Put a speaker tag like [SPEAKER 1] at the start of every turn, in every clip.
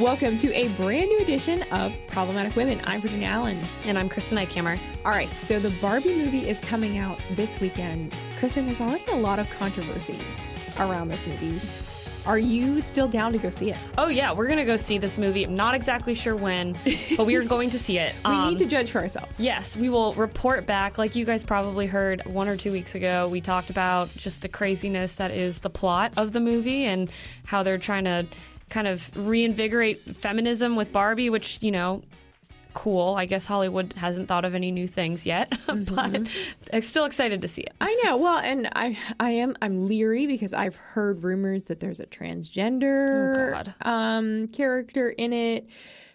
[SPEAKER 1] Welcome to a brand new edition of Problematic Women. I'm Virginia Allen.
[SPEAKER 2] And I'm Kristen Eichamer.
[SPEAKER 1] All right, so the Barbie movie is coming out this weekend. Kristen, there's already a lot of controversy around this movie. Are you still down to go see it?
[SPEAKER 2] Oh, yeah, we're going to go see this movie. I'm not exactly sure when, but we are going to see it.
[SPEAKER 1] we um, need to judge for ourselves.
[SPEAKER 2] Yes, we will report back. Like you guys probably heard one or two weeks ago, we talked about just the craziness that is the plot of the movie and how they're trying to kind of reinvigorate feminism with Barbie, which, you know, cool. I guess Hollywood hasn't thought of any new things yet, mm-hmm. but I'm still excited to see it.
[SPEAKER 1] I know. Well, and I I am I'm leery because I've heard rumors that there's a transgender oh, um, character in it.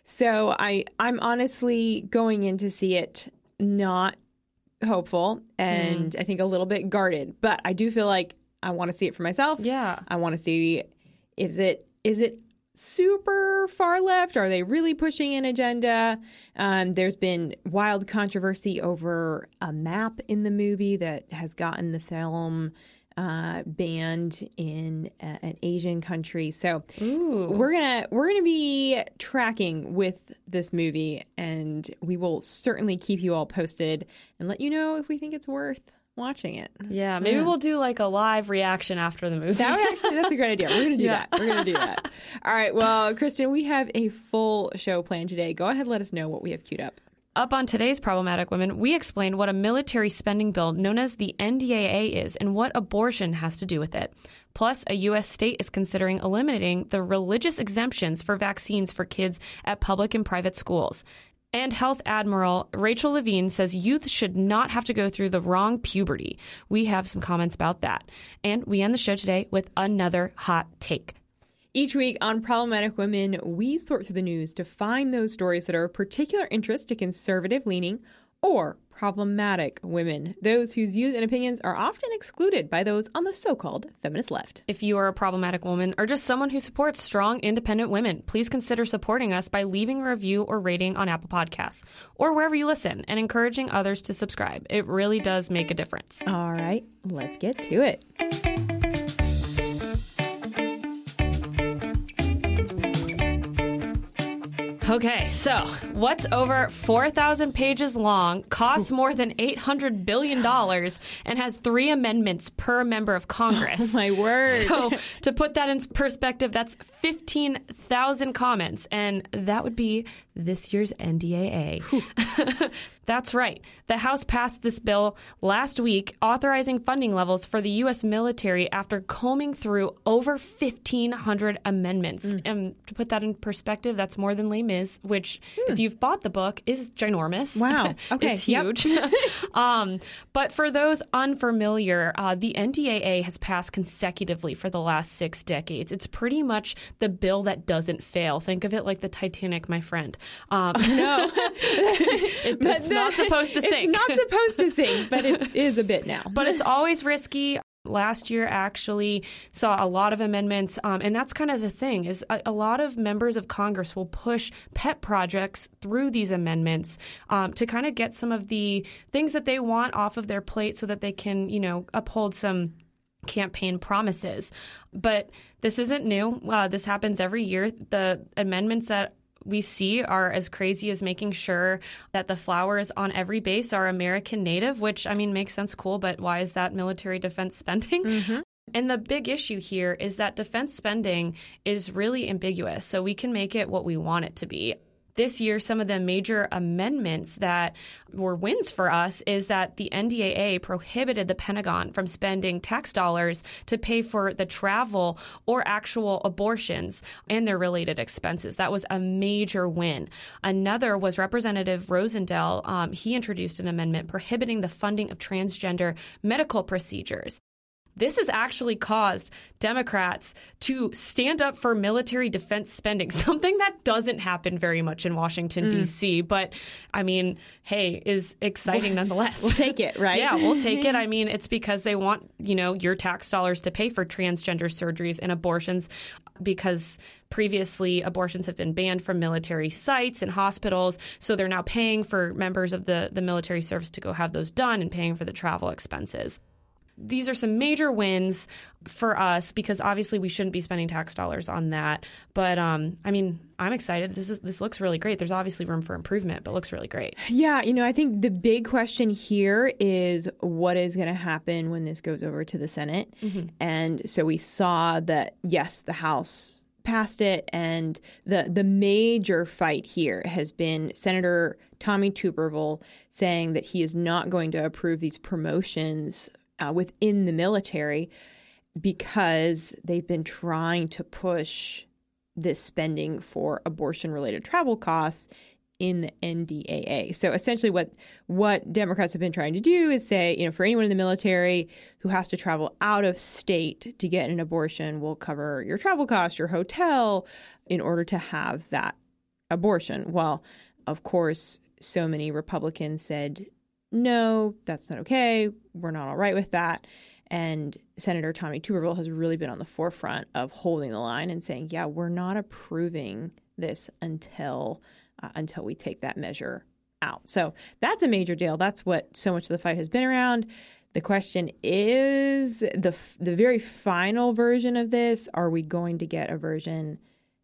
[SPEAKER 1] So I I'm honestly going in to see it not hopeful and mm. I think a little bit guarded, but I do feel like I want to see it for myself.
[SPEAKER 2] Yeah.
[SPEAKER 1] I want to see is it is it super far left? Are they really pushing an agenda? Um, there's been wild controversy over a map in the movie that has gotten the film uh, banned in a, an Asian country. So Ooh. we're gonna we're gonna be tracking with this movie, and we will certainly keep you all posted and let you know if we think it's worth watching it.
[SPEAKER 2] Yeah, maybe yeah. we'll do like a live reaction after the movie.
[SPEAKER 1] That would actually that's a great idea. We're gonna do yeah. that. We're gonna do that. All right. Well, Kristen, we have a full show planned today. Go ahead, and let us know what we have queued up.
[SPEAKER 2] Up on today's Problematic Women, we explain what a military spending bill known as the NDAA is and what abortion has to do with it. Plus, a U.S. state is considering eliminating the religious exemptions for vaccines for kids at public and private schools. And Health Admiral Rachel Levine says youth should not have to go through the wrong puberty. We have some comments about that. And we end the show today with another hot take.
[SPEAKER 1] Each week on Problematic Women, we sort through the news to find those stories that are of particular interest to conservative leaning or problematic women, those whose views and opinions are often excluded by those on the so called feminist left.
[SPEAKER 2] If you are a problematic woman or just someone who supports strong, independent women, please consider supporting us by leaving a review or rating on Apple Podcasts or wherever you listen and encouraging others to subscribe. It really does make a difference.
[SPEAKER 1] All right, let's get to it.
[SPEAKER 2] Okay, so what's over 4,000 pages long, costs more than $800 billion, and has three amendments per member of Congress?
[SPEAKER 1] Oh, my word.
[SPEAKER 2] So, to put that in perspective, that's 15,000 comments, and that would be this year's NDAA. That's right. The House passed this bill last week, authorizing funding levels for the U.S. military after combing through over 1,500 amendments. Mm. And to put that in perspective, that's more than Les Mis, which, mm. if you've bought the book, is ginormous.
[SPEAKER 1] Wow. Okay.
[SPEAKER 2] it's huge. Um, but for those unfamiliar, uh, the NDAA has passed consecutively for the last six decades. It's pretty much the bill that doesn't fail. Think of it like the Titanic, my friend.
[SPEAKER 1] Um, no,
[SPEAKER 2] it, it's not supposed to sink.
[SPEAKER 1] It's not supposed to sink, but it is a bit now.
[SPEAKER 2] But it's always risky. Last year actually saw a lot of amendments, um, and that's kind of the thing is a, a, lot of members of Congress will push pet projects through these amendments um, to kind of get some of the things that they want off of their plate, so that they can, you know, uphold some campaign promises. But this isn't new. Uh, this happens every year. The amendments that we see are as crazy as making sure that the flowers on every base are American native, which I mean makes sense, cool, but why is that military defense spending? Mm-hmm. And the big issue here is that defense spending is really ambiguous, so we can make it what we want it to be this year, some of the major amendments that were wins for us is that the NDAA prohibited the Pentagon from spending tax dollars to pay for the travel or actual abortions and their related expenses. That was a major win. Another was Representative Rosendale. Um, he introduced an amendment prohibiting the funding of transgender medical procedures. This has actually caused Democrats to stand up for military defense spending, something that doesn't happen very much in Washington, mm. D.C. But I mean, hey, is exciting nonetheless.
[SPEAKER 1] We'll take it, right?
[SPEAKER 2] yeah, we'll take it. I mean, it's because they want, you know, your tax dollars to pay for transgender surgeries and abortions because previously abortions have been banned from military sites and hospitals. So they're now paying for members of the, the military service to go have those done and paying for the travel expenses. These are some major wins for us because obviously we shouldn't be spending tax dollars on that. But um, I mean, I'm excited. This is this looks really great. There's obviously room for improvement, but looks really great.
[SPEAKER 1] Yeah, you know, I think the big question here is what is going to happen when this goes over to the Senate. Mm-hmm. And so we saw that yes, the House passed it and the the major fight here has been Senator Tommy Tuberville saying that he is not going to approve these promotions uh, within the military because they've been trying to push this spending for abortion related travel costs in the NDAA. So essentially what what Democrats have been trying to do is say, you know, for anyone in the military who has to travel out of state to get an abortion, we'll cover your travel costs, your hotel in order to have that abortion. Well, of course, so many Republicans said, "No, that's not okay. We're not all right with that." And Senator Tommy Tuberville has really been on the forefront of holding the line and saying, "Yeah, we're not approving this until uh, until we take that measure out." So that's a major deal. That's what so much of the fight has been around. The question is the the very final version of this. Are we going to get a version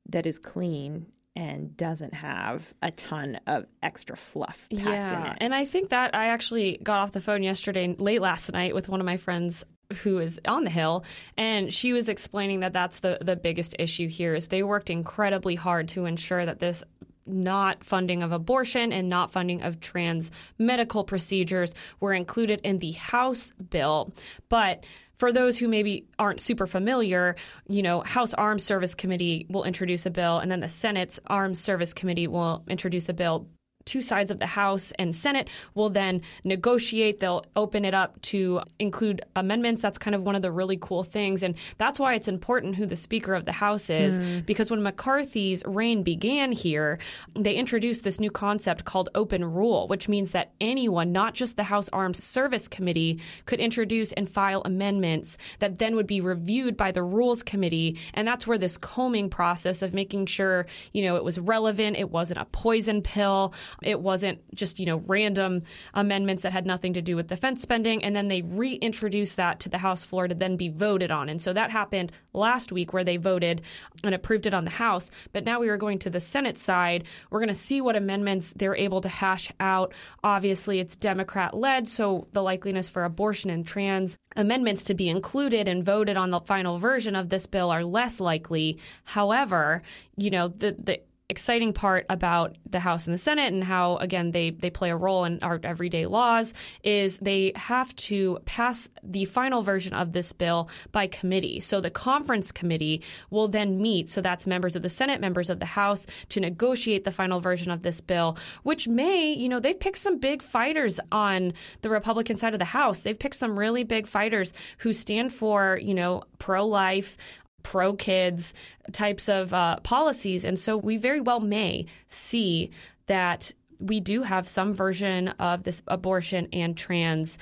[SPEAKER 1] that is clean and doesn't have a ton of extra fluff packed
[SPEAKER 2] yeah.
[SPEAKER 1] in it.
[SPEAKER 2] And I think that I actually got off the phone yesterday, late last night, with one of my friends who is on the hill and she was explaining that that's the the biggest issue here is they worked incredibly hard to ensure that this not funding of abortion and not funding of trans medical procedures were included in the House bill but for those who maybe aren't super familiar, you know, House Armed Service Committee will introduce a bill, and then the Senate's Armed Service Committee will introduce a bill two sides of the House and Senate will then negotiate. They'll open it up to include amendments. That's kind of one of the really cool things. And that's why it's important who the Speaker of the House is, mm. because when McCarthy's reign began here, they introduced this new concept called open rule, which means that anyone, not just the House Armed Service Committee, could introduce and file amendments that then would be reviewed by the Rules Committee. And that's where this combing process of making sure, you know, it was relevant, it wasn't a poison pill, it wasn't just, you know, random amendments that had nothing to do with defense spending. And then they reintroduced that to the House floor to then be voted on. And so that happened last week where they voted and approved it on the House. But now we are going to the Senate side. We're going to see what amendments they're able to hash out. Obviously, it's Democrat led, so the likeliness for abortion and trans amendments to be included and voted on the final version of this bill are less likely. However, you know, the, the exciting part about the House and the Senate and how again they they play a role in our everyday laws is they have to pass the final version of this bill by committee. So the conference committee will then meet so that's members of the Senate, members of the House to negotiate the final version of this bill, which may, you know, they've picked some big fighters on the Republican side of the House. They've picked some really big fighters who stand for, you know, pro-life, pro kids types of uh, policies. And so we very well may see that we do have some version of this abortion and trans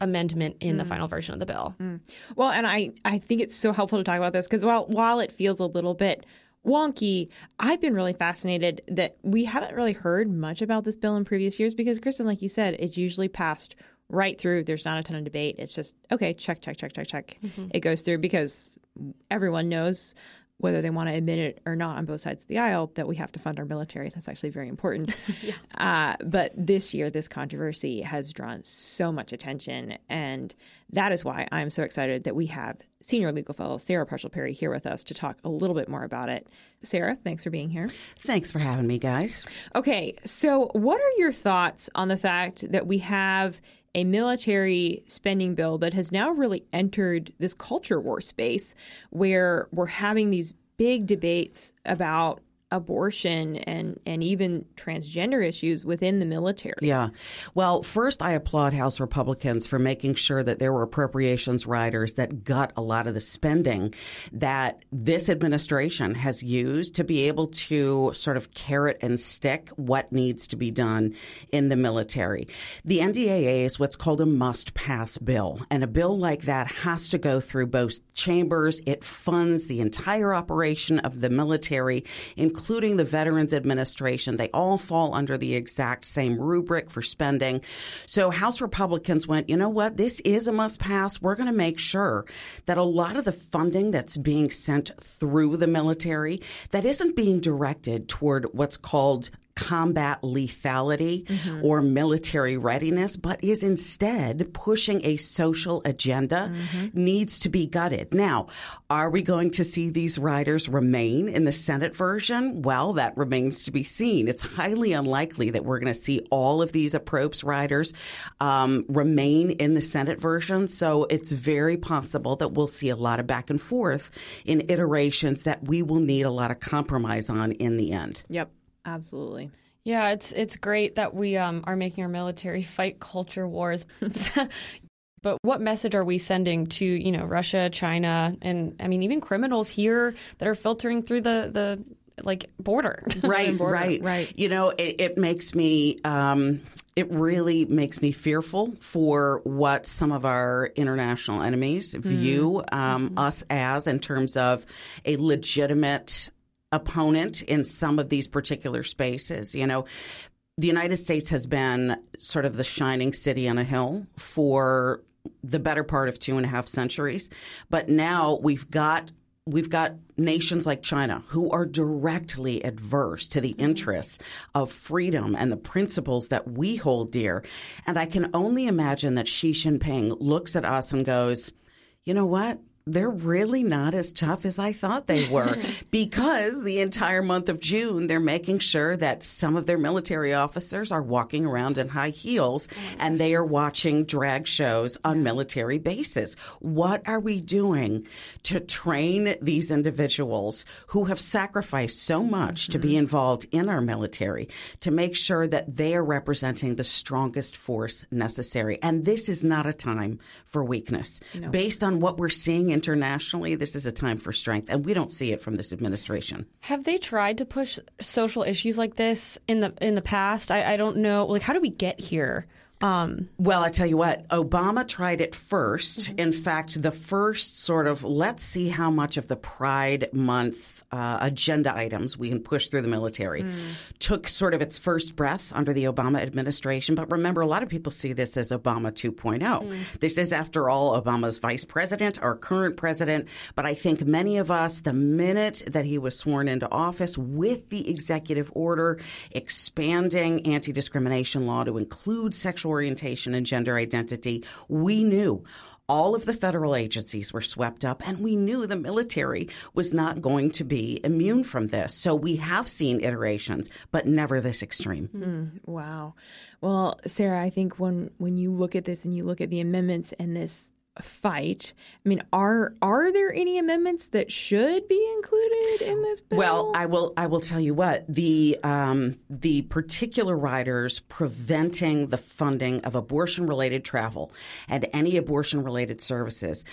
[SPEAKER 2] amendment in mm. the final version of the bill. Mm.
[SPEAKER 1] Well, and I, I think it's so helpful to talk about this because while, while it feels a little bit wonky, I've been really fascinated that we haven't really heard much about this bill in previous years because, Kristen, like you said, it's usually passed right through. There's not a ton of debate. It's just, okay, check, check, check, check, check. Mm-hmm. It goes through because everyone knows whether they want to admit it or not on both sides of the aisle that we have to fund our military. That's actually very important. yeah. uh, but this year, this controversy has drawn so much attention. And that is why I'm so excited that we have senior legal fellow Sarah Parshall Perry here with us to talk a little bit more about it. Sarah, thanks for being here.
[SPEAKER 3] Thanks for having me, guys.
[SPEAKER 1] Okay, so what are your thoughts on the fact that we have a military spending bill that has now really entered this culture war space where we're having these big debates about abortion and and even transgender issues within the military.
[SPEAKER 3] Yeah. Well, first I applaud House Republicans for making sure that there were appropriations riders that got a lot of the spending that this administration has used to be able to sort of carrot and stick what needs to be done in the military. The NDAA is what's called a must pass bill, and a bill like that has to go through both chambers. It funds the entire operation of the military, including including the Veterans Administration. They all fall under the exact same rubric for spending. So House Republicans went, you know what? This is a must pass. We're going to make sure that a lot of the funding that's being sent through the military that isn't being directed toward what's called combat lethality mm-hmm. or military readiness, but is instead pushing a social agenda mm-hmm. needs to be gutted. Now, are we going to see these riders remain in the Senate version? Well, that remains to be seen. It's highly unlikely that we're going to see all of these approps riders um, remain in the Senate version. So it's very possible that we'll see a lot of back and forth in iterations that we will need a lot of compromise on in the end.
[SPEAKER 1] Yep. Absolutely.
[SPEAKER 2] Yeah, it's it's great that we um, are making our military fight culture wars. but what message are we sending to you know Russia, China, and I mean even criminals here that are filtering through the the like border?
[SPEAKER 3] Right,
[SPEAKER 1] border.
[SPEAKER 3] right,
[SPEAKER 1] right.
[SPEAKER 3] You know, it, it makes me. Um, it really makes me fearful for what some of our international enemies view mm. um, mm-hmm. us as in terms of a legitimate opponent in some of these particular spaces. You know, the United States has been sort of the shining city on a hill for the better part of two and a half centuries. But now we've got we've got nations like China who are directly adverse to the mm-hmm. interests of freedom and the principles that we hold dear. And I can only imagine that Xi Jinping looks at us and goes, you know what? They're really not as tough as I thought they were because the entire month of June, they're making sure that some of their military officers are walking around in high heels oh and they are watching drag shows on military bases. What are we doing to train these individuals who have sacrificed so much mm-hmm. to be mm-hmm. involved in our military to make sure that they are representing the strongest force necessary? And this is not a time for weakness. No. Based on what we're seeing internationally, this is a time for strength, and we don't see it from this administration.
[SPEAKER 2] Have they tried to push social issues like this in the in the past? I, I don't know. Like, how do we get here?
[SPEAKER 3] Um, well, I tell you what, Obama tried it 1st mm-hmm. In fact, the first sort of let's see how much of the Pride Month uh, agenda items we can push through the military mm. took sort of its first breath under the Obama administration. But remember, a lot of people see this as Obama 2.0. Mm. This is, after all, Obama's vice president, our current president. But I think many of us, the minute that he was sworn into office with the executive order expanding anti discrimination law to include sexual orientation and gender identity, we knew all of the federal agencies were swept up, and we knew the military was not going to be immune from this. So we have seen iterations, but never this extreme.
[SPEAKER 1] Mm, wow. Well, Sarah, I think when when you look at this and you look at the amendments and this fight. I mean, are are there any amendments that should be included in this bill?
[SPEAKER 3] Well, I will I will tell you what the um, the particular riders preventing the funding of abortion related travel and any abortion related services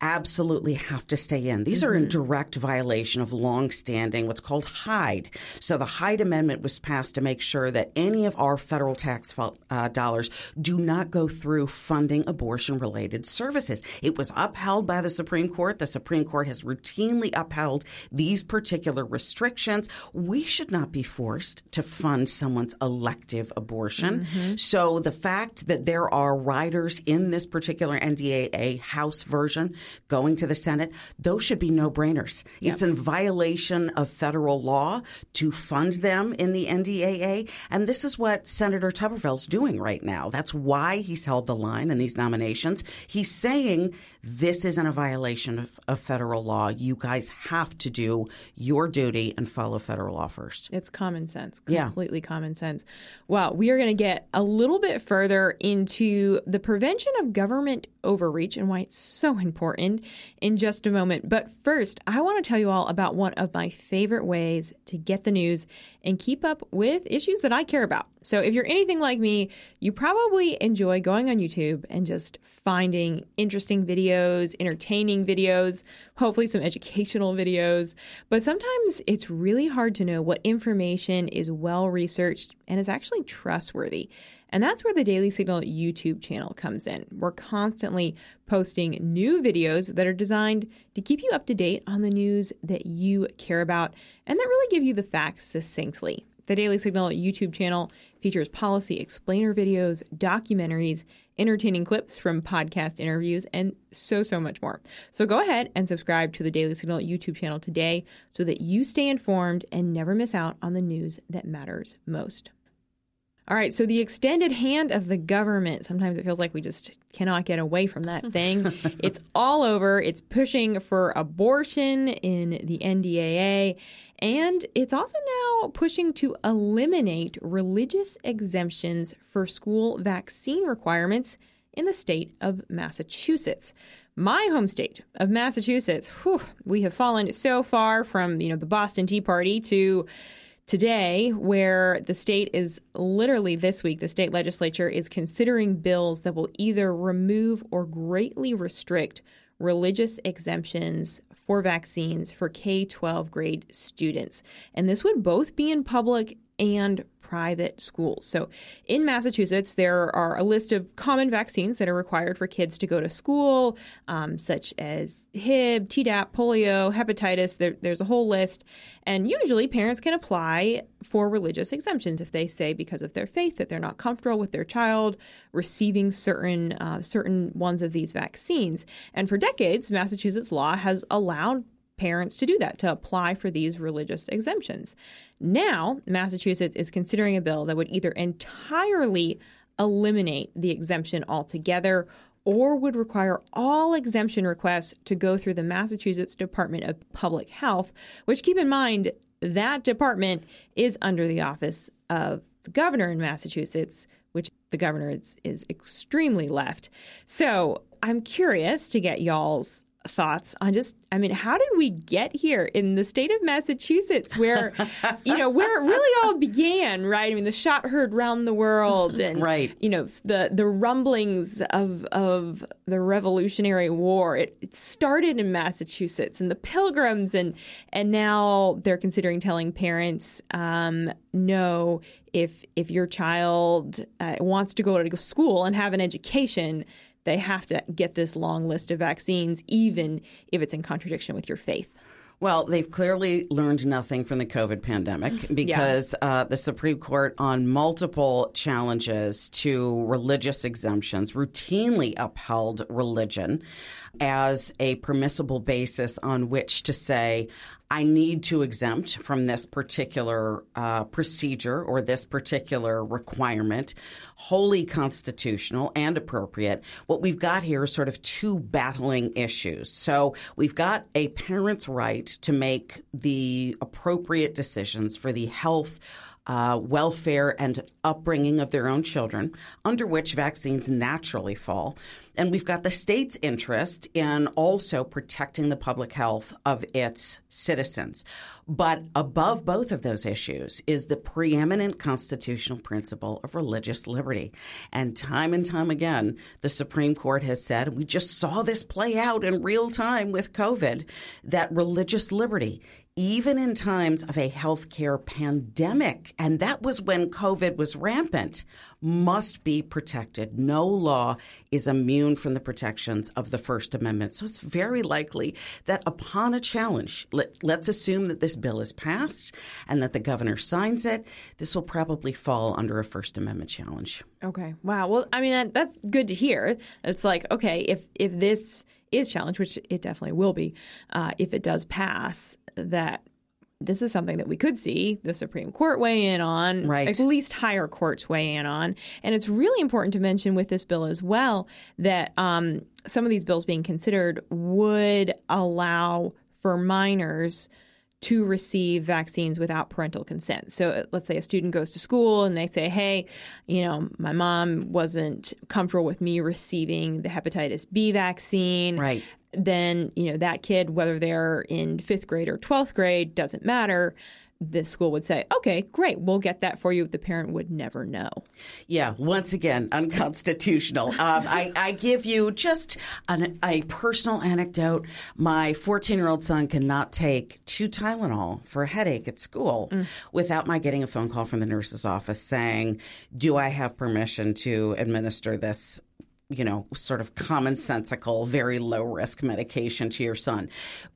[SPEAKER 3] absolutely have to stay in. These mm-hmm. are in mm-hmm. direct violation of longstanding what's called Hyde. So the Hyde Amendment was passed to make sure that any of our federal tax uh, dollars do not go through funding abortion related services. It was upheld by the Supreme Court. The Supreme Court has routinely upheld these particular restrictions. We should not be forced to fund someone's elective abortion. Mm-hmm. So the fact that there are riders in this particular NDAA House version going to the Senate, those should be no brainers. Yep. It's in violation of federal law to fund them in the NDAA. And this is what Senator Tuberville's doing right now. That's why he's held the line in these nominations. He's saying this isn't a violation of, of federal law. You guys have to do your duty and follow federal law first.
[SPEAKER 1] It's common sense, completely yeah. common sense. Well, we are going to get a little bit further into the prevention of government overreach and why it's so important in just a moment. But first, I want to tell you all about one of my favorite ways to get the news and keep up with issues that I care about So if you're anything like me, you probably enjoy going on YouTube and just finding interesting videos, entertaining videos, hopefully some educational videos. But sometimes it's really hard to know what information is well researched and is actually trustworthy. And that's where the Daily Signal YouTube channel comes in. We're constantly posting new videos that are designed to keep you up to date on the news that you care about and that really give you the facts succinctly. The Daily Signal YouTube channel features policy explainer videos, documentaries, entertaining clips from podcast interviews, and so, so much more. So go ahead and subscribe to the Daily Signal YouTube channel today so that you stay informed and never miss out on the news that matters most. All right, so the extended hand of the government. Sometimes it feels like we just cannot get away from that thing. it's all over. It's pushing for abortion in the NDAA, and it's also now pushing to eliminate religious exemptions for school vaccine requirements in the state of Massachusetts. My home state of Massachusetts, whew, we have fallen so far from, you know, the Boston Tea Party to today, where the state is literally this week, the state legislature is considering bills that will either remove or greatly restrict religious exemptions for vaccines for K 12 grade students. And this would both be in public and private schools. So in Massachusetts, there are a list of common vaccines that are required for kids to go to school, um, such as Hib, Tdap, polio, hepatitis. There, there's a whole list. And usually parents can apply for religious exemptions if they say because of their faith that they're not comfortable with their child receiving certain uh, certain ones of these vaccines. And for decades, Massachusetts law has allowed parents to do that, to apply for these religious exemptions. Now, Massachusetts is considering a bill that would either entirely eliminate the exemption altogether or would require all exemption requests to go through the Massachusetts Department of Public Health, which keep in mind that department is under the office of the governor in Massachusetts, which the governor is, is extremely left. So I'm curious to get y'all's thoughts on just I mean, how did we get here in the state of Massachusetts where you know, where it really all began, right? I mean, the shot heard round the world and
[SPEAKER 3] right.
[SPEAKER 1] you know, the the rumblings of of the Revolutionary War. It, it started in Massachusetts and the Pilgrims and and now they're considering telling parents um, no if if your child uh, wants to go to school and have an education they have to get this long list of vaccines, even if it's in contradiction with your faith.
[SPEAKER 3] Well, they've clearly learned nothing from the COVID pandemic because yeah. uh, the Supreme Court, on multiple challenges to religious exemptions, routinely upheld religion as a permissible basis on which to say, I need to exempt from this particular uh, procedure or this particular requirement, wholly constitutional and appropriate. What we've got here is sort of two battling issues. So we've got a parent's right to make the appropriate decisions for the health uh, welfare and upbringing of their own children, under which vaccines naturally fall. And we've got the state's interest in also protecting the public health of its citizens. But above both of those issues is the preeminent constitutional principle of religious liberty. And time and time again, the Supreme Court has said, we just saw this play out in real time with COVID, that religious liberty even in times of a healthcare pandemic, and that was when COVID was rampant, must be protected. No law is immune from the protections of the First Amendment. So it's very likely that upon a challenge, let, us assume that this bill is passed and that the governor signs it, this will probably fall under a First Amendment challenge.
[SPEAKER 1] Okay. Wow. Well, I mean, that's good to hear. It's like, okay, if if this is challenged, which it definitely will be, uh, if it does pass, that this is something that we could see the Supreme Court weigh in on,
[SPEAKER 3] right.
[SPEAKER 1] at least higher courts weigh in on. And it's really important to mention with this bill as well that um, some of these bills being considered would allow for minors to receive vaccines without parental consent. So uh, let's say a student goes to school and they say, hey, you know, my mom wasn't comfortable with me receiving the hepatitis B vaccine.
[SPEAKER 3] Right
[SPEAKER 1] then you know that kid, whether they're in fifth grade or twelfth grade, doesn't matter. the school would say, okay, great, we'll get that for you. The parent would never know.
[SPEAKER 3] Yeah, once again, unconstitutional. Um, I, I, give you just an, a personal anecdote. My 14 year old son cannot take two Tylenol for a headache at school mm. without my getting a phone call from the nurse's office saying, Do I have permission to administer this you know, sort of commonsensical, very low risk medication to your son.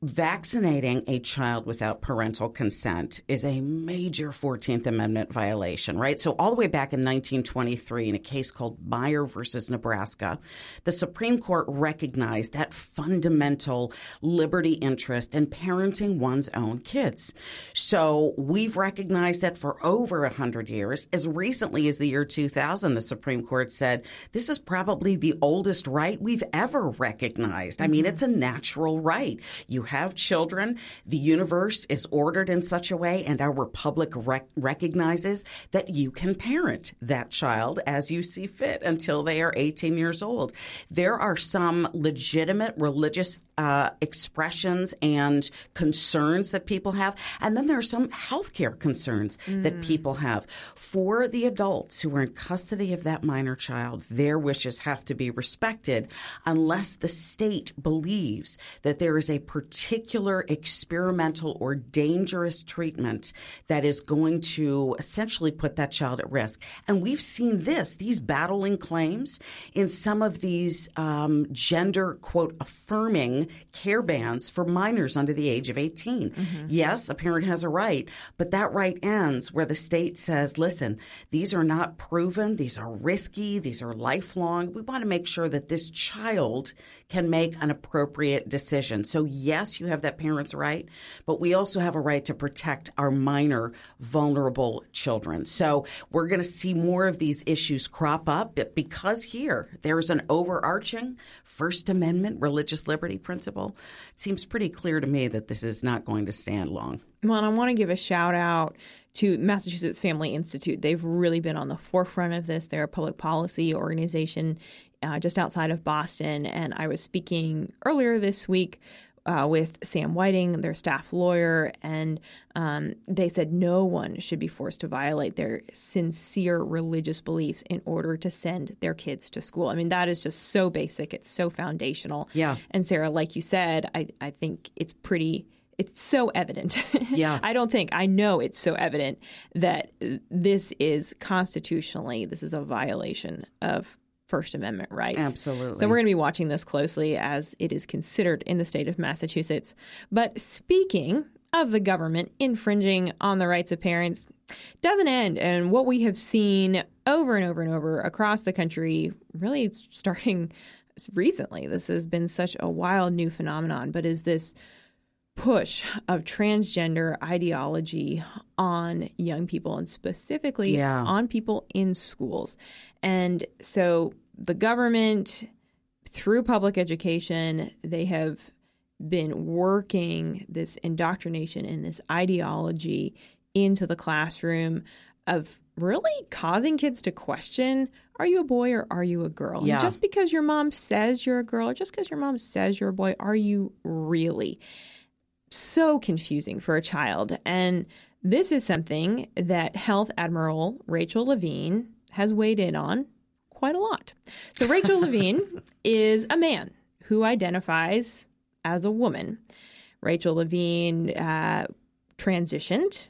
[SPEAKER 3] Vaccinating a child without parental consent is a major 14th Amendment violation, right? So, all the way back in 1923, in a case called Meyer versus Nebraska, the Supreme Court recognized that fundamental liberty interest in parenting one's own kids. So, we've recognized that for over 100 years. As recently as the year 2000, the Supreme Court said this is probably the oldest right we've ever recognized. I mean, mm-hmm. it's a natural right. You have children. The universe is ordered in such a way, and our republic rec- recognizes that you can parent that child as you see fit until they are 18 years old. There are some legitimate religious uh, expressions and concerns that people have. And then there are some healthcare concerns mm. that people have. For the adults who are in custody of that minor child, their wishes have to be respected unless the state believes that there is a particular experimental or dangerous treatment that is going to essentially put that child at risk. And we've seen this, these battling claims in some of these um, gender, quote, affirming care bans for minors under the age of 18. Mm-hmm. Yes, a parent has a right, but that right ends where the state says, listen, these are not proven, these are risky, these are lifelong. We want to make sure that this child can make an appropriate decision. So, yes, you have that parent's right, but we also have a right to protect our minor, vulnerable children. So, we're going to see more of these issues crop up because here there's an overarching First Amendment religious liberty principle principle, it seems pretty clear to me that this is not going to stand long.
[SPEAKER 1] Well, and I want to give a shout out to Massachusetts Family Institute. They've really been on the forefront of this. They're a public policy organization uh, just outside of Boston. And I was speaking earlier this week uh, with Sam Whiting, their staff lawyer, and um, they said no one should be forced to violate their sincere religious beliefs in order to send their kids to school. I mean, that is just so basic, it's so foundational.
[SPEAKER 3] Yeah.
[SPEAKER 1] And Sarah, like you said, I, I think it's pretty it's so evident.
[SPEAKER 3] Yeah.
[SPEAKER 1] I don't think I know it's so evident that this is constitutionally this is a violation of First Amendment rights.
[SPEAKER 3] Absolutely.
[SPEAKER 1] So we're going to be watching this closely as it is considered in the state of Massachusetts. But speaking of the government infringing on the rights of parents, doesn't end. And what we have seen over and over and over across the country, really starting recently, this has been such a wild new phenomenon, but is this push of transgender ideology on young people and specifically
[SPEAKER 3] yeah.
[SPEAKER 1] on people in schools. And so the government, through public education, they have been working this indoctrination and this ideology into the classroom of really causing kids to question are you a boy or are you a girl?
[SPEAKER 3] Yeah.
[SPEAKER 1] just because your mom says you're a girl or just because your mom says you're a boy, are you really? So confusing for a child. And this is something that Health Admiral Rachel Levine has weighed in on quite a lot. So, Rachel Levine is a man who identifies as a woman. Rachel Levine uh, transitioned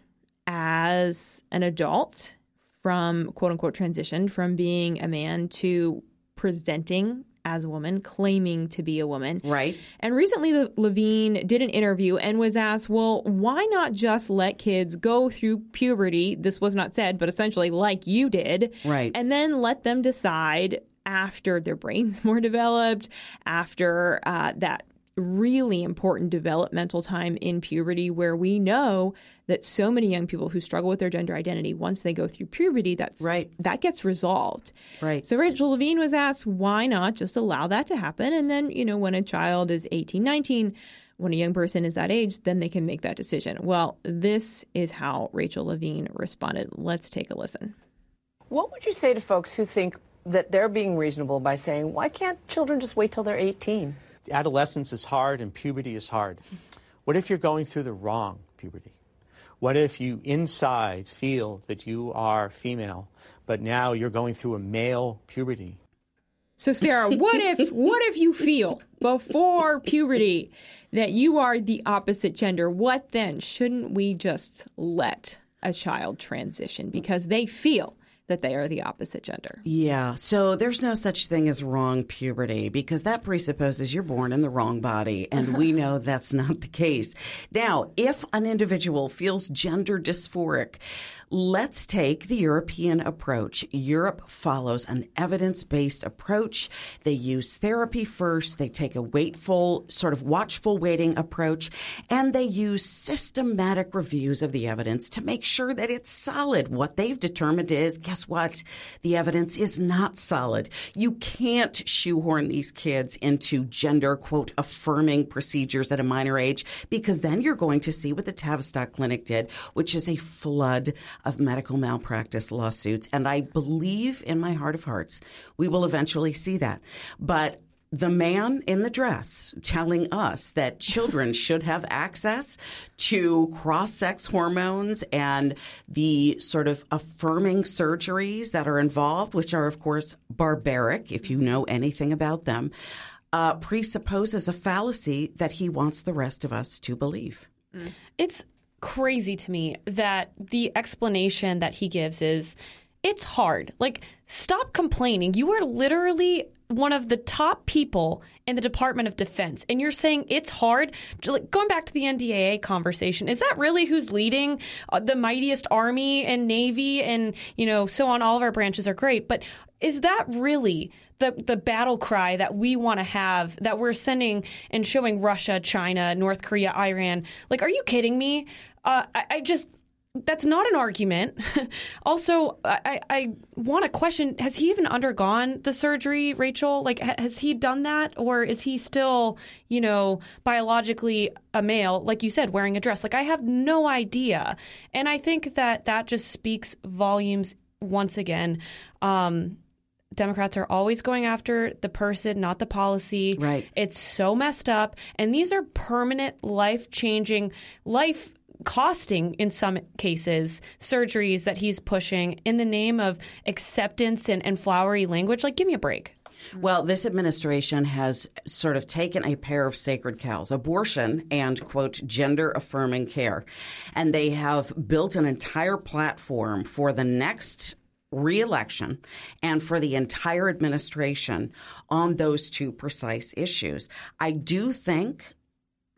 [SPEAKER 1] as an adult from quote unquote transitioned from being a man to presenting as a woman, claiming to be a woman.
[SPEAKER 3] Right.
[SPEAKER 1] And recently, Levine did an interview and was asked, well, why not just let kids go through puberty? This was not said, but essentially like you did.
[SPEAKER 3] Right.
[SPEAKER 1] And then let them decide after their brain's more developed, after uh, that really important developmental time in puberty where we know that so many young people who struggle with their gender identity once they go through puberty that's
[SPEAKER 3] right.
[SPEAKER 1] that gets resolved.
[SPEAKER 3] Right.
[SPEAKER 1] So rachel levine was asked why not just allow that to happen? And then you know when a child is 18 19 when a young person is that age then they can make that decision. Well this is how rachel levine responded. Let's take a listen.
[SPEAKER 4] What would you say to folks who think that they're being reasonable by saying why can't children just wait till they're 18
[SPEAKER 5] adolescence is hard and puberty is hard. What if you're going through the wrong puberty? What if you inside feel that you are female, but now you're going through a male puberty?
[SPEAKER 1] So Sarah, what if what if you feel before puberty that you are the opposite gender? What then? Shouldn't we just let a child transition because they feel that they are the opposite gender.
[SPEAKER 3] Yeah. So there's no such thing as wrong puberty because that presupposes you're born in the wrong body. And we know that's not the case. Now, if an individual feels gender dysphoric, let's take the European approach. Europe follows an evidence based approach. They use therapy first. They take a waitful, sort of watchful waiting approach, and they use systematic reviews of the evidence to make sure that it's solid. What they've determined is, guess what? The evidence is not solid. You can't shoehorn these kids into gender, quote, affirming procedures at a minor age because then you're going to see what the Tavistock Clinic did, which is a flood of medical malpractice lawsuits. And I believe in my heart of hearts, we will eventually see that. But the man in the dress telling us that children should have access to cross sex hormones and the sort of affirming surgeries that are involved, which are, of course, barbaric, if you know anything about them, uh, presupposes a fallacy that he wants the rest of us to believe.
[SPEAKER 2] It's crazy to me that the explanation that he gives is it's hard. Like, stop complaining. You are literally one of the top people in the Department of Defense, and you're saying it's hard. Going back to the NDAA conversation, is that really who's leading uh, the mightiest army and navy, and you know, so on? All of our branches are great, but is that really the the battle cry that we want to have that we're sending and showing Russia, China, North Korea, Iran? Like, are you kidding me? Uh, I, I just that's not an argument. also, I, I want to question: Has he even undergone the surgery, Rachel? Like, ha- has he done that, or is he still, you know, biologically a male, like you said, wearing a dress? Like, I have no idea, and I think that that just speaks volumes once again. Um, Democrats are always going after the person, not the policy.
[SPEAKER 3] Right.
[SPEAKER 2] It's so messed up. And these are permanent, life changing, life costing in some cases surgeries that he's pushing in the name of acceptance and, and flowery language. Like, give me a break.
[SPEAKER 3] Well, this administration has sort of taken a pair of sacred cows, abortion and, quote, gender affirming care. And they have built an entire platform for the next reelection and for the entire administration on those two precise issues. I do think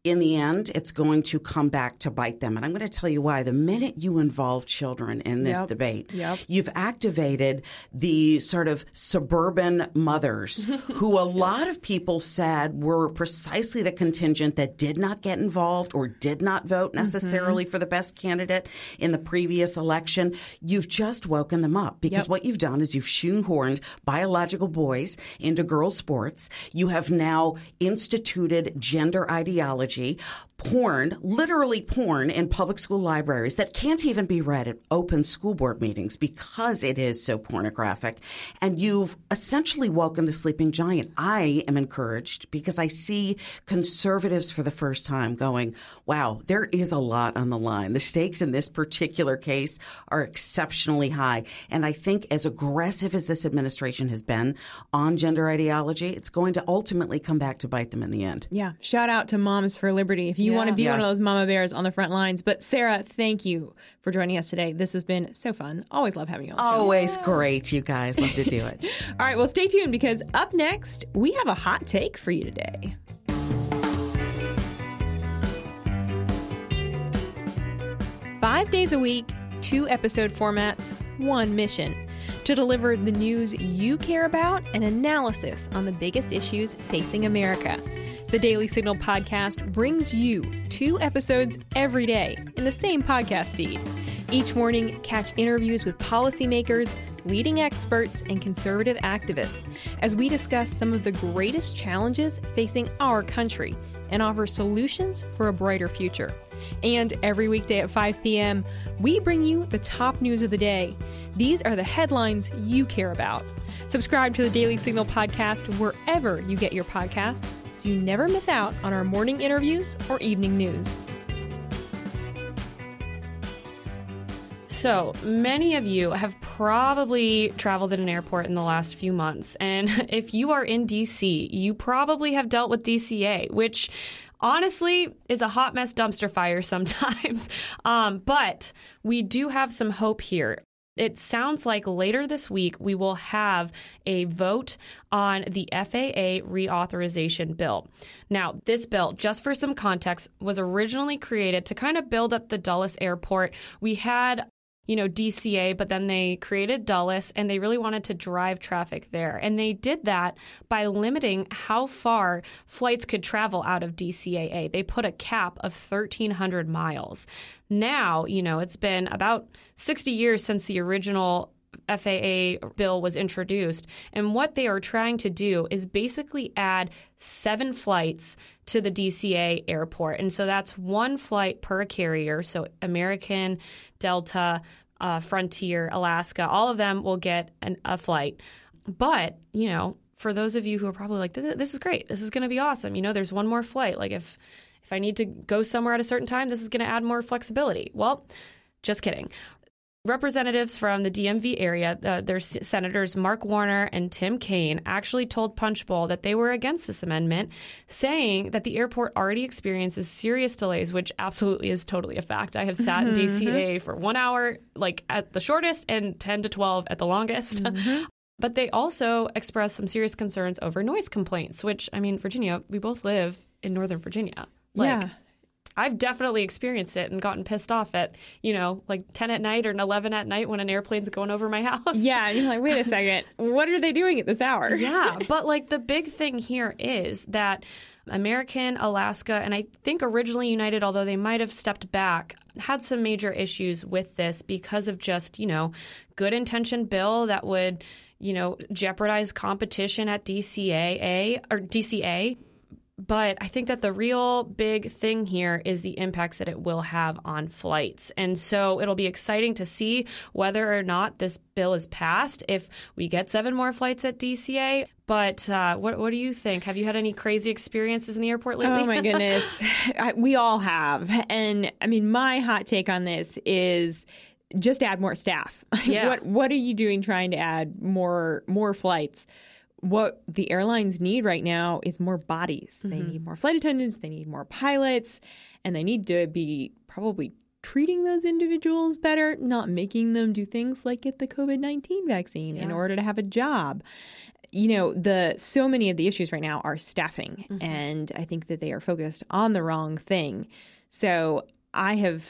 [SPEAKER 3] in the end, it's going to come back to bite them. And I'm going to tell you why. The minute you involve children in this
[SPEAKER 1] Yep.
[SPEAKER 3] debate,
[SPEAKER 1] Yep.
[SPEAKER 3] you've activated the sort of suburban mothers who a lot of people said were precisely the contingent that did not get involved or did not vote mm-hmm. necessarily for the best candidate in the previous election. You've just woken them up because
[SPEAKER 1] Yep.
[SPEAKER 3] what you've done is you've shoehorned biological boys into girls' sports. You have now instituted gender ideology, technology, porn, literally porn in public school libraries that can't even be read at open school board meetings because it is so pornographic. And you've essentially woken the sleeping giant. I am encouraged because I see conservatives for the first time going, wow, there is a lot on the line. The stakes in this particular case are exceptionally high. And I think as aggressive as this administration has been on gender ideology, it's going to ultimately come back to bite them in the end.
[SPEAKER 1] Yeah. Shout out to Moms for Liberty if you want to be
[SPEAKER 3] Yeah.
[SPEAKER 1] one of those mama bears on the front lines. But Sarah, thank you for joining us today. This has been so fun. Always love having you on the show.
[SPEAKER 3] Always great, you guys. Love to do it.
[SPEAKER 1] All right, well, stay tuned because up next, we have a hot take for you today. Five days a week, two episode formats, one mission to deliver the news you care about and analysis on the biggest issues facing America. The Daily Signal podcast brings you two episodes every day in the same podcast feed. Each morning, catch interviews with policymakers, leading experts, and conservative activists as we discuss some of the greatest challenges facing our country and offer solutions for a brighter future. And every weekday at 5 p.m., we bring you the top news of the day. These are the headlines you care about. Subscribe to the Daily Signal podcast wherever you get your podcasts so you never miss out on our morning interviews or evening news.
[SPEAKER 2] So many of you have probably traveled at an airport in the last few months. And if you are in DC, you probably have dealt with DCA, which honestly is a hot mess dumpster fire sometimes. Um, but we do have some hope here. It sounds like later this week we will have a vote on the FAA reauthorization bill. Now, this bill, just for some context, was originally created to kind of build up the Dulles airport. We had you know, DCA, but then they created Dulles and they really wanted to drive traffic there. And they did that by limiting how far flights could travel out of DCAA. They put a cap of 1,300 miles. Now, you know, it's been about 60 years since the original FAA bill was introduced. And what they are trying to do is basically add seven flights to the DCA airport. And so that's one flight per carrier. So American, Delta, uh, Frontier, Alaska, all of them will get an, a flight. But, you know, for those of you who are probably like, this is great, this is going to be awesome. You know, there's one more flight. Like if if I need to go somewhere at a certain time, this is going to add more flexibility. Well, just kidding. Representatives from the DMV area, uh, their senators Mark Warner and Tim Kaine, actually told Punchbowl that they were against this amendment, saying that the airport already experiences serious delays, which absolutely is totally a fact. I have sat in DCA mm-hmm. for one hour, like at the shortest, and 10 to 12 at the longest. Mm-hmm. But they also expressed some serious concerns over noise complaints, which, I mean, Virginia, we both live in Northern Virginia.
[SPEAKER 1] Like, yeah.
[SPEAKER 2] I've definitely experienced it and gotten pissed off at, you know, like 10 at night or an 11 at night when an airplane's going over my house.
[SPEAKER 1] Yeah. And you're like, wait a second, what are they doing at this hour?
[SPEAKER 2] yeah. But like the big thing here is that American, Alaska, and I think originally United, although they might have stepped back, had some major issues with this because of just, you know, good intention bill that would, you know, jeopardize competition at DCAA or DCA but I think that the real big thing here is the impacts that it will have on flights. And so it'll be exciting to see whether or not this bill is passed, if we get seven more flights at DCA. But uh, what, what do you think? Have you had any crazy experiences in the airport lately?
[SPEAKER 1] Oh, my goodness. I, we all have. And I mean, my hot take on this is just add more staff.
[SPEAKER 2] Yeah.
[SPEAKER 1] what, what are you doing trying to add more more flights? What the airlines need right now is more bodies. Mm-hmm. They need more flight attendants, they need more pilots, and they need to be probably treating those individuals better, not making them do things like get the COVID 19 vaccine yeah. in order to have a job. You know, the so many of the issues right now are staffing, mm-hmm. and I think that they are focused on the wrong thing. So I have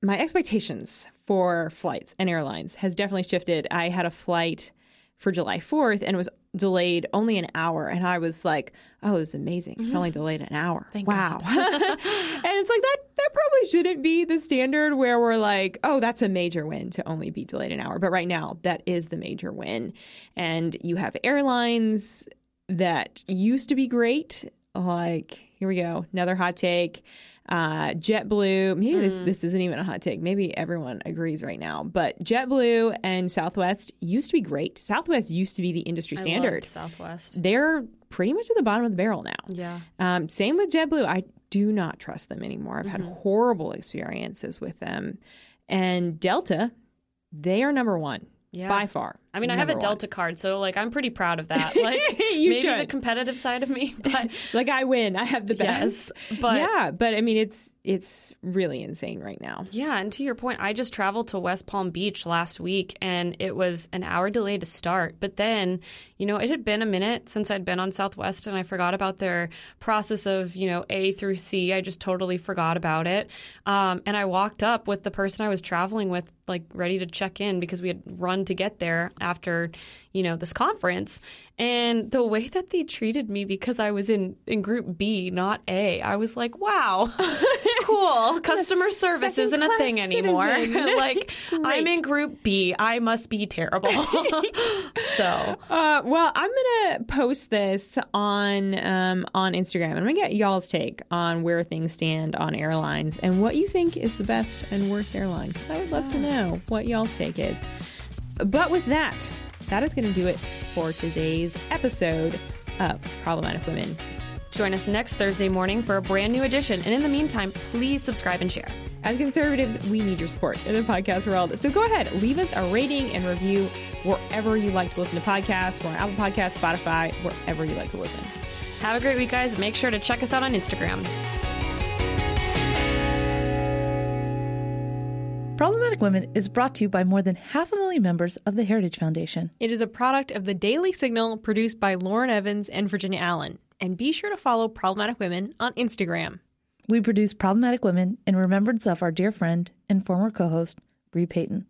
[SPEAKER 1] my expectations for flights and airlines has definitely shifted. I had a flight for July 4th and it was delayed only an hour. And I was like, oh, this is amazing. It's only mm-hmm. delayed an hour.
[SPEAKER 2] Thank
[SPEAKER 1] wow. and it's like that that probably shouldn't be the standard where we're like, oh, that's a major win to only be delayed an hour. But right now, that is the major win. And you have airlines that used to be great. Like, here we go, another hot take uh, JetBlue. Maybe mm. this this isn't even a hot take. Maybe everyone agrees right now. But JetBlue and Southwest used to be great. Southwest used to be the industry standard.
[SPEAKER 2] Southwest.
[SPEAKER 1] They're pretty much at the bottom of the barrel now.
[SPEAKER 2] Yeah.
[SPEAKER 1] Um, same with JetBlue. I do not trust them anymore. I've mm-hmm. had horrible experiences with them. And Delta, they are number one yeah. by far.
[SPEAKER 2] I mean, I have a Delta
[SPEAKER 1] one.
[SPEAKER 2] card, so like I'm pretty proud of that. Like maybe
[SPEAKER 1] should.
[SPEAKER 2] the competitive side of me, but
[SPEAKER 1] like I win. I have the best.
[SPEAKER 2] Yes, but
[SPEAKER 1] yeah, but I mean, it's it's really insane right now.
[SPEAKER 2] Yeah, and to your point, I just traveled to West Palm Beach last week, and it was an hour delay to start. But then, you know, it had been a minute since I'd been on Southwest, and I forgot about their process of you know A through C. I just totally forgot about it. Um, and I walked up with the person I was traveling with, like ready to check in because we had run to get there after, you know, this conference. And the way that they treated me because I was in, in group B, not A, I was like, wow, cool. Customer service isn't a thing anymore. like, Great. I'm in group B. I must be terrible. so,
[SPEAKER 1] uh, well, I'm going to post this on, um, on Instagram. I'm to get y'all's take on where things stand on airlines and what you think is the best and worst airline. Because I would love to know what y'all's take is. But with that, that is going to do it for today's episode of Problematic Women.
[SPEAKER 2] Join us next Thursday morning for a brand new edition. And in the meantime, please subscribe and share.
[SPEAKER 1] As conservatives, we need your support in the podcast world. So go ahead, leave us a rating and review wherever you like to listen to podcasts, or Apple Podcasts, Spotify, wherever you like to listen.
[SPEAKER 2] Have a great week, guys. Make sure to check us out on Instagram.
[SPEAKER 6] Problematic Women is brought to you by more than half a million members of the Heritage Foundation.
[SPEAKER 1] It is a product of the Daily Signal produced by Lauren Evans and Virginia Allen. And be sure to follow Problematic Women on Instagram.
[SPEAKER 6] We produce Problematic Women in remembrance of our dear friend and former co host, Bre Payton.